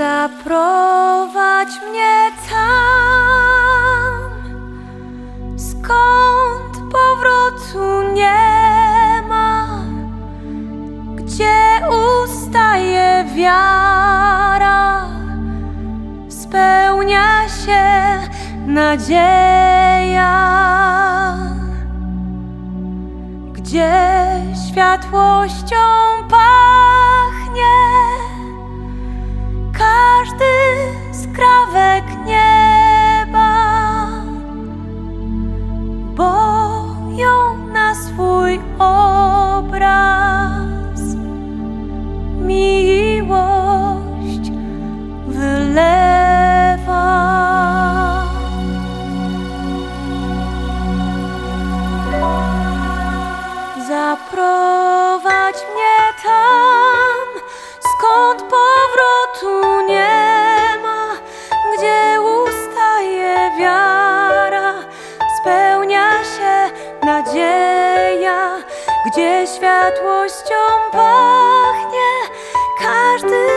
Zaprowadź mnie tam, skąd powrotu nie ma, gdzie ustaje wiara, spełnia się nadzieja, gdzie światłością Zaprowadź mnie tam, skąd powrotu nie ma, gdzie ustaje wiara, spełnia się nadzieja, gdzie światłością pachnie każdy